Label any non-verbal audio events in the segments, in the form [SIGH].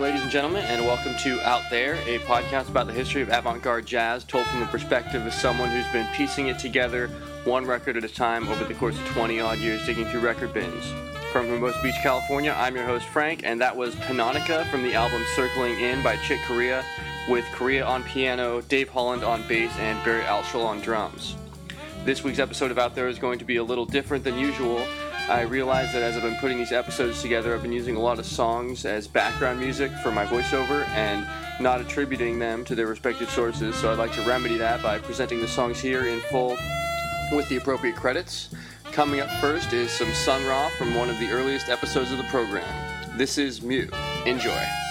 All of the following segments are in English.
Ladies and gentlemen, and welcome to Out There, a podcast about the history of avant garde jazz told from the perspective of someone who's been piecing it together one record at a time over the course of 20 odd years digging through record bins. From Hermosa Beach, California, I'm your host, Frank, and that was Pannonica from the album Circling In by Chick Corea, with Corea on piano, Dave Holland on bass, and Barry Altschul on drums. This week's episode of Out There is going to be a little different than usual. I realized that as I've been putting these episodes together, I've been using a lot of songs as background music for my voiceover and not attributing them to their respective sources, so I'd like to remedy that by presenting the songs here in full with the appropriate credits. Coming up first is some Sun Ra from one of the earliest episodes of the program. This is Mu. Enjoy.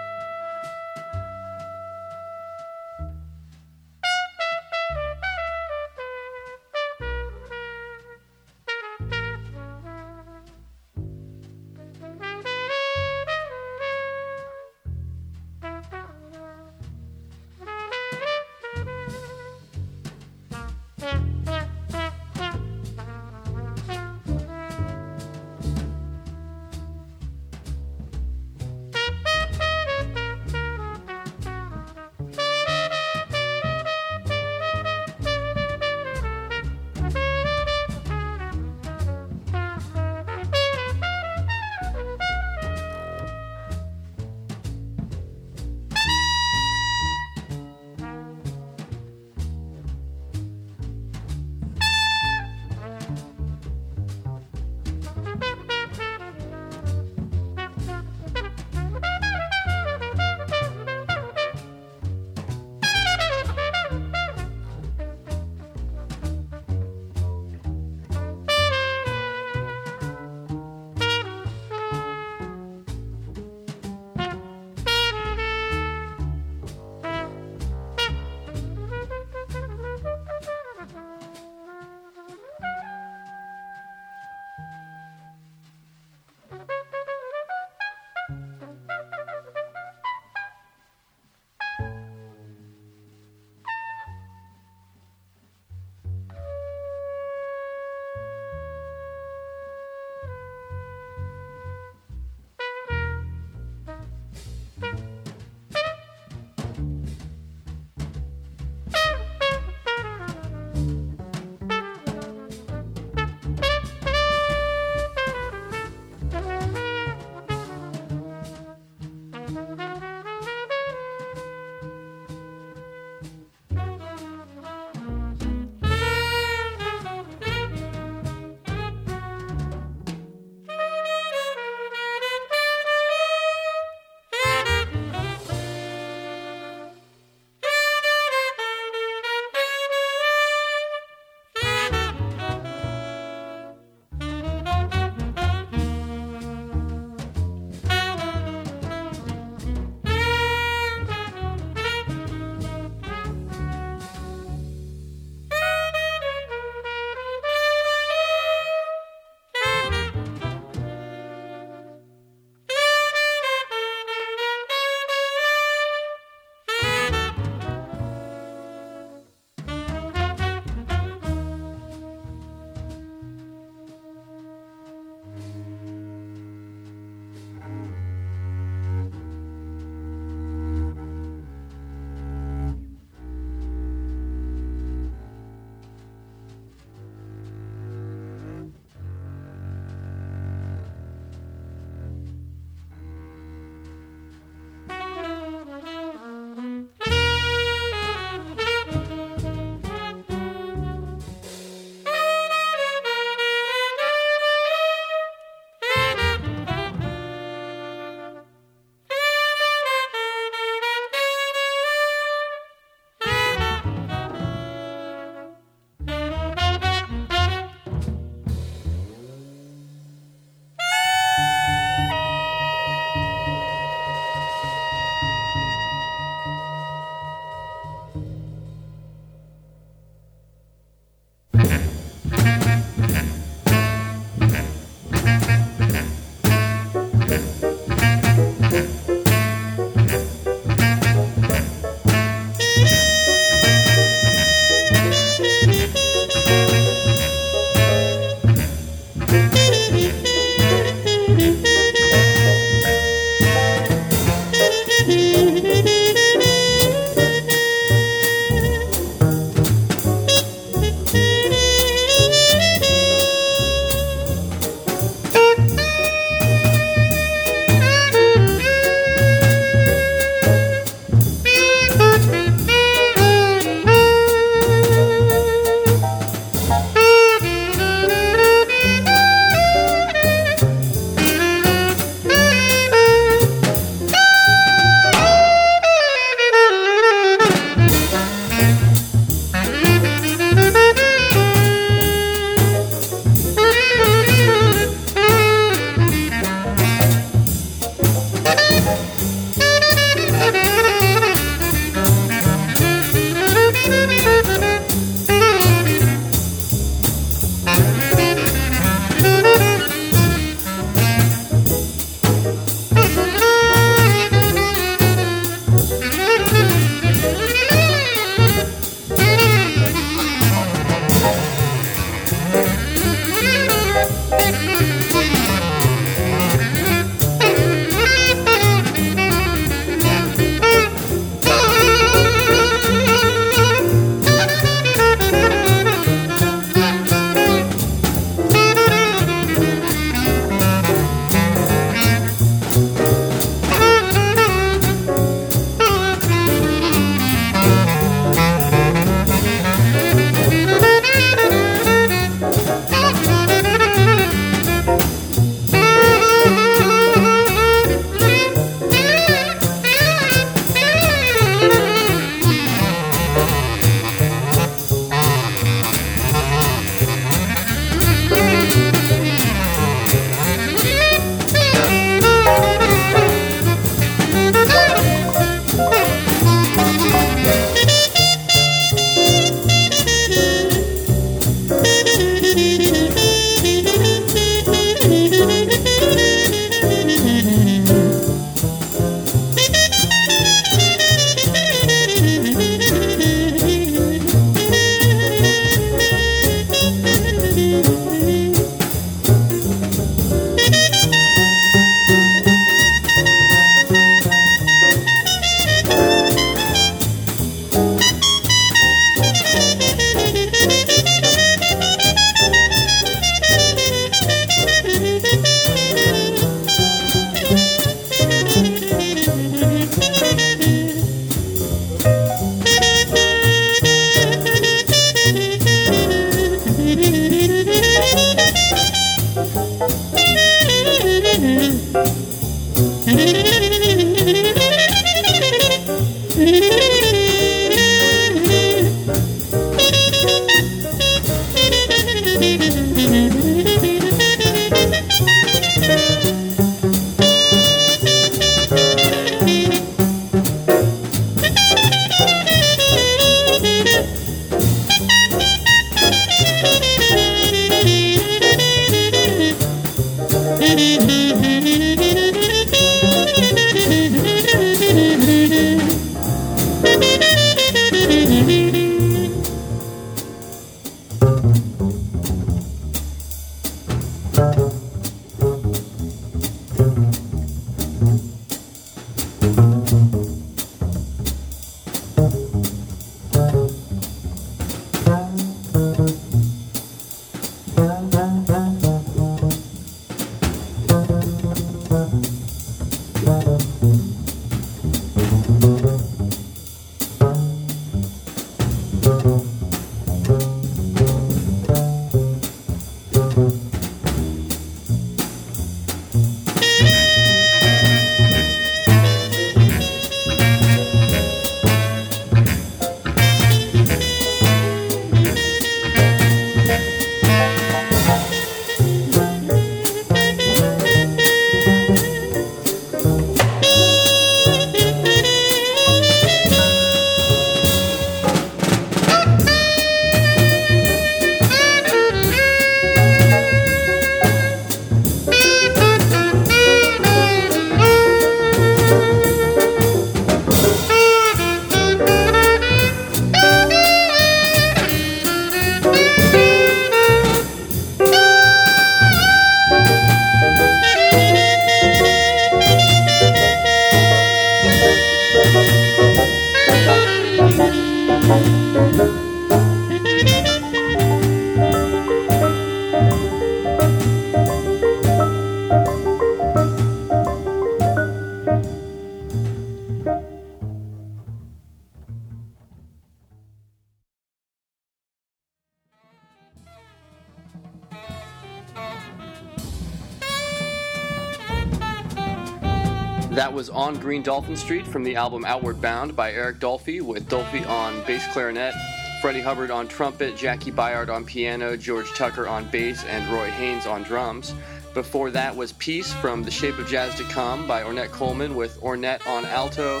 Green Dolphin Street from the album Outward Bound by Eric Dolphy, with Dolphy on bass clarinet, Freddie Hubbard on trumpet, Jaki Byard on piano, George Tucker on bass, and Roy Haynes on drums. Before that was Peace from The Shape of Jazz to Come by Ornette Coleman, with Ornette on alto,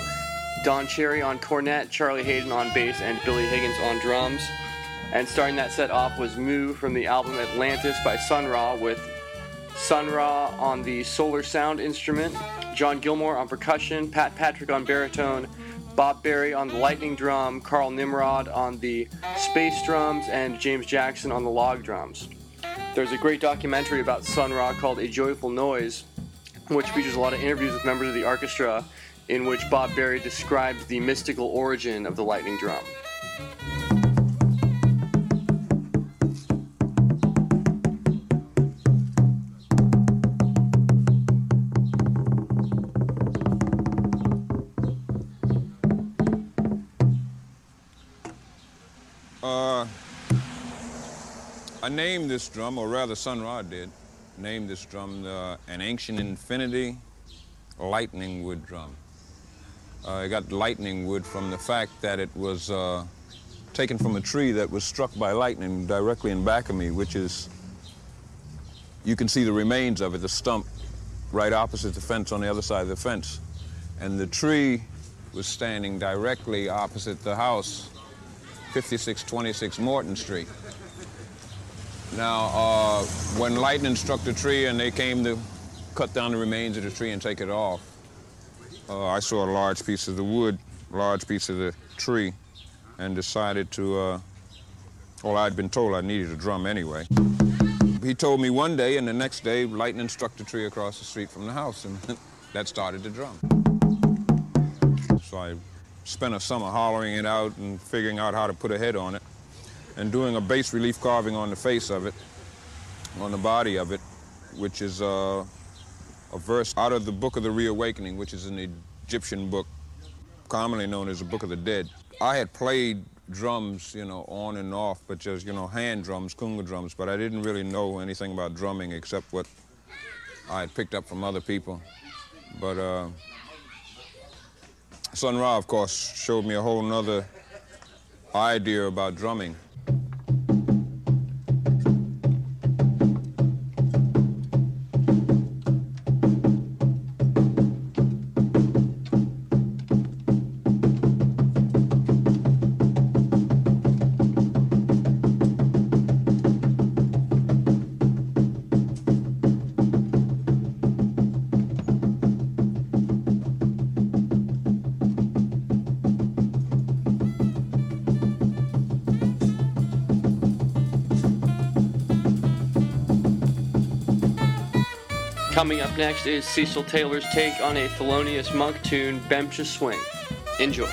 Don Cherry on cornet, Charlie Haden on bass, and Billy Higgins on drums. And starting that set off was Mu from the album Atlantis by Sun Ra, with Sun Ra on the Solar Sound instrument, John Gilmore on percussion, Pat Patrick on baritone, Bob Barry on the lightning drum, Carl Nimrod on the space drums, and James Jackson on the log drums. There's a great documentary about Sun Ra called A Joyful Noise, which features a lot of interviews with members of the orchestra, in which Bob Barry describes the mystical origin of the lightning drum. Named this drum, or rather Sun Ra did, named this drum an ancient infinity lightning wood drum. Uh, I got lightning wood from the fact that it was uh, taken from a tree that was struck by lightning directly in back of me, which is, you can see the remains of it, the stump right opposite the fence on the other side of the fence. And the tree was standing directly opposite the house, 5626 Morton Street. Now, uh, when lightning struck the tree and they came to cut down the remains of the tree and take it off, uh, I saw a large piece of the wood, large piece of the tree, and decided to, uh, well, I'd been told I needed a drum anyway. He told me one day, and the next day, lightning struck the tree across the street from the house, and [LAUGHS] that started the drum. So I spent a summer hollowing it out and figuring out how to put a head on it and doing a base relief carving on the face of it, on the body of it, which is uh, a verse out of the Book of the Reawakening, which is an Egyptian book commonly known as the Book of the Dead. I had played drums, you know, on and off, but just, you know, hand drums, conga drums, but I didn't really know anything about drumming except what I had picked up from other people. But uh, Sun Ra, of course, showed me a whole nother idea about drumming. Coming up next is Cecil Taylor's take on a Thelonious Monk tune, Bemsha Swing. Enjoy.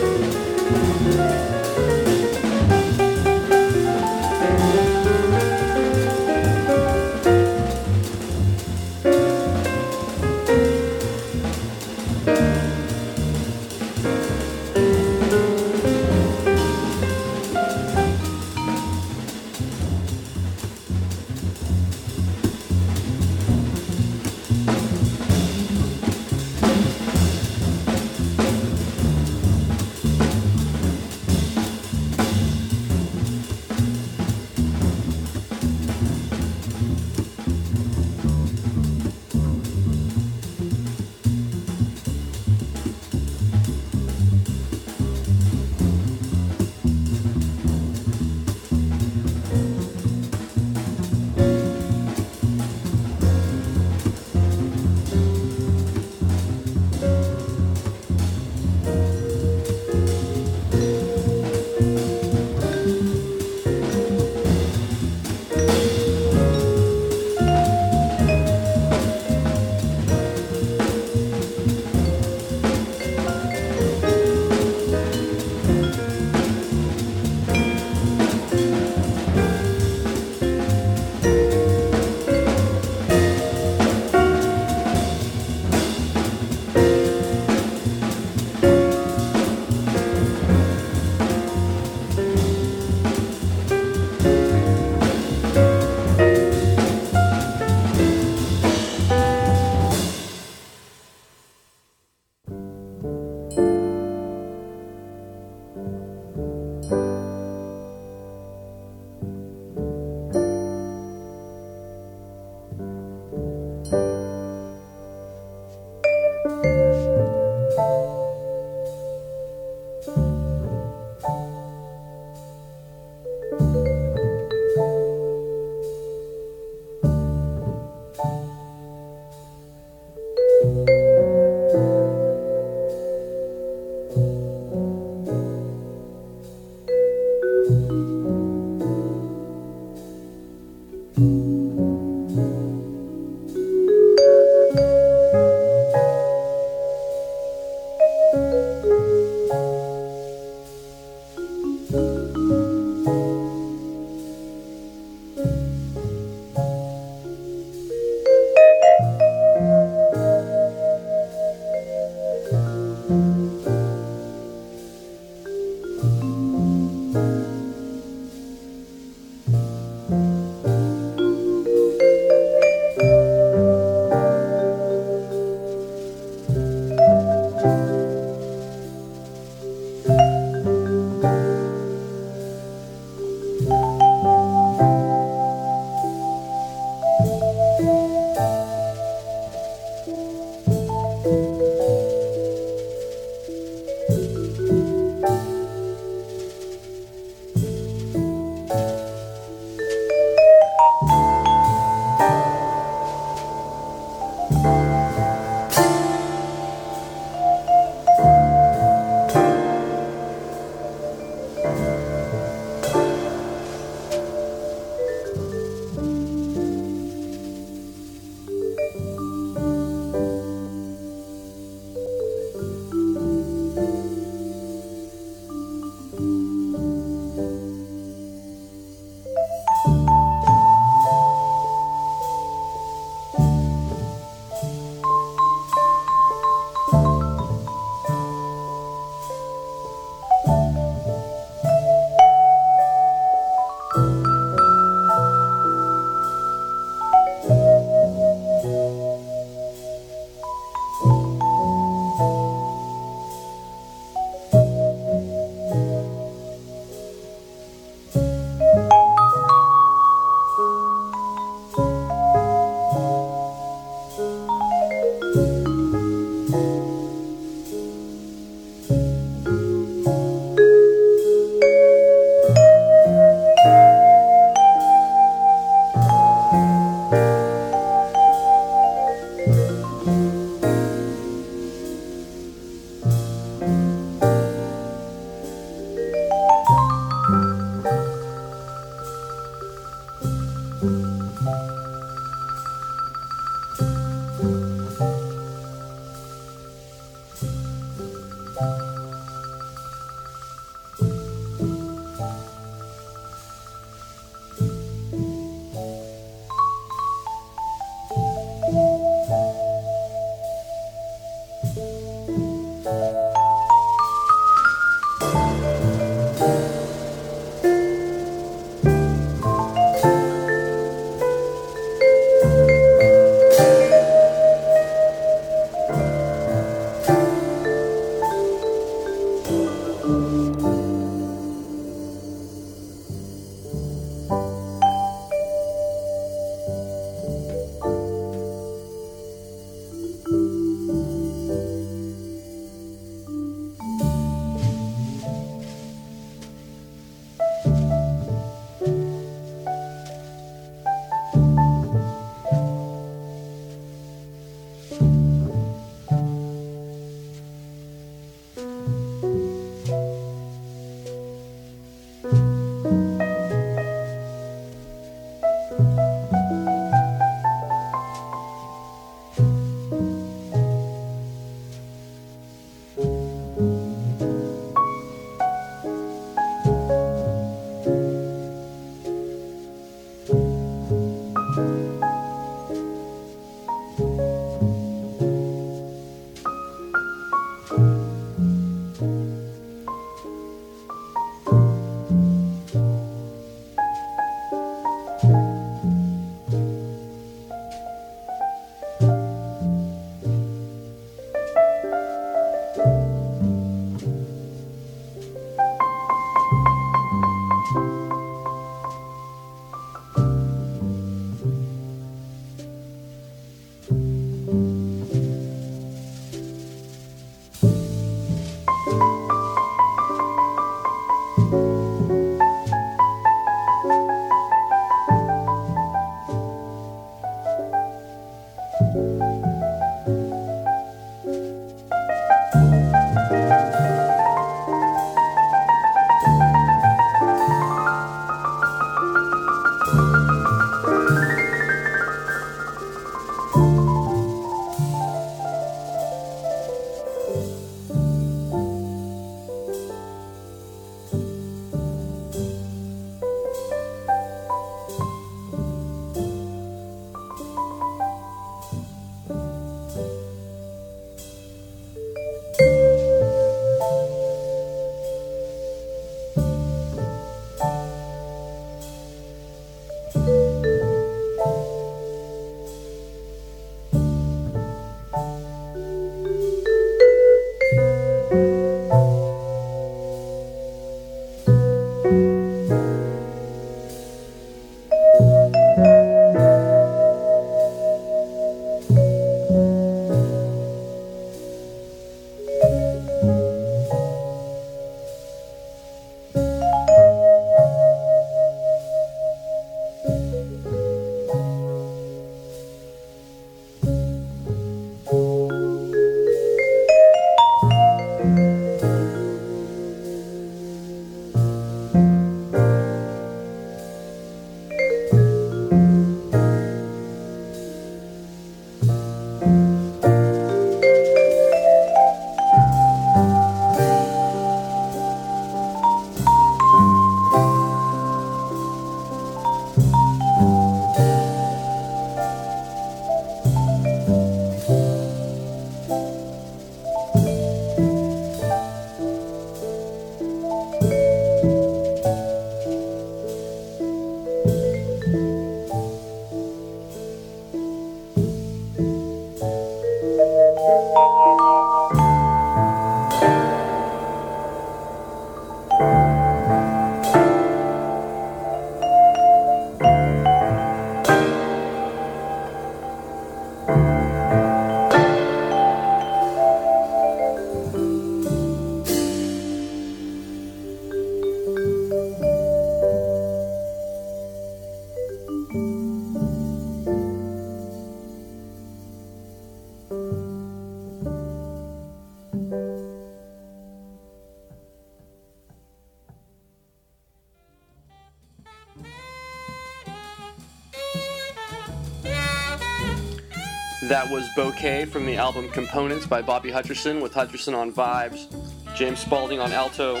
That was Bouquet from the album Components by Bobby Hutcherson with Hutcherson on vibes, James Spaulding on alto,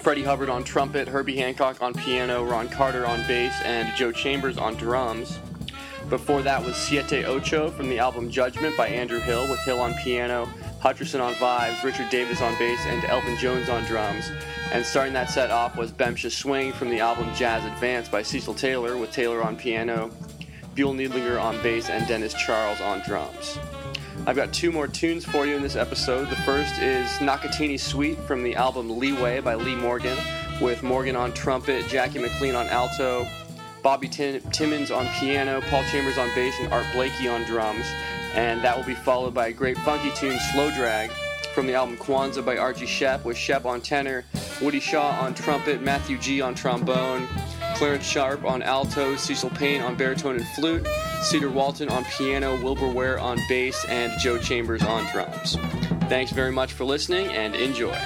Freddie Hubbard on trumpet, Herbie Hancock on piano, Ron Carter on bass, and Joe Chambers on drums. Before that was Siete Ocho from the album Judgment by Andrew Hill with Hill on piano, Hutcherson on vibes, Richard Davis on bass, and Elvin Jones on drums. And starting that set off was Bemsha Swing from the album Jazz Advance by Cecil Taylor with Taylor on piano, Buell Neidlinger on bass, and Dennis Charles on drums. I've got two more tunes for you in this episode. The first is Nakatini Suite from the album Leeway by Lee Morgan, with Morgan on trumpet, Jackie McLean on alto, Bobby Tim- Timmons on piano, Paul Chambers on bass, and Art Blakey on drums. And that will be followed by a great funky tune, Slow Drag, from the album Kwanza by Archie Shepp, with Shepp on tenor, Woody Shaw on trumpet, Matthew Gee on trombone, Clarence Sharpe on alto, Cecil Payne on baritone and flute, Cedar Walton on piano, Wilbur Ware on bass, and Joe Chambers on drums. Thanks very much for listening and enjoy.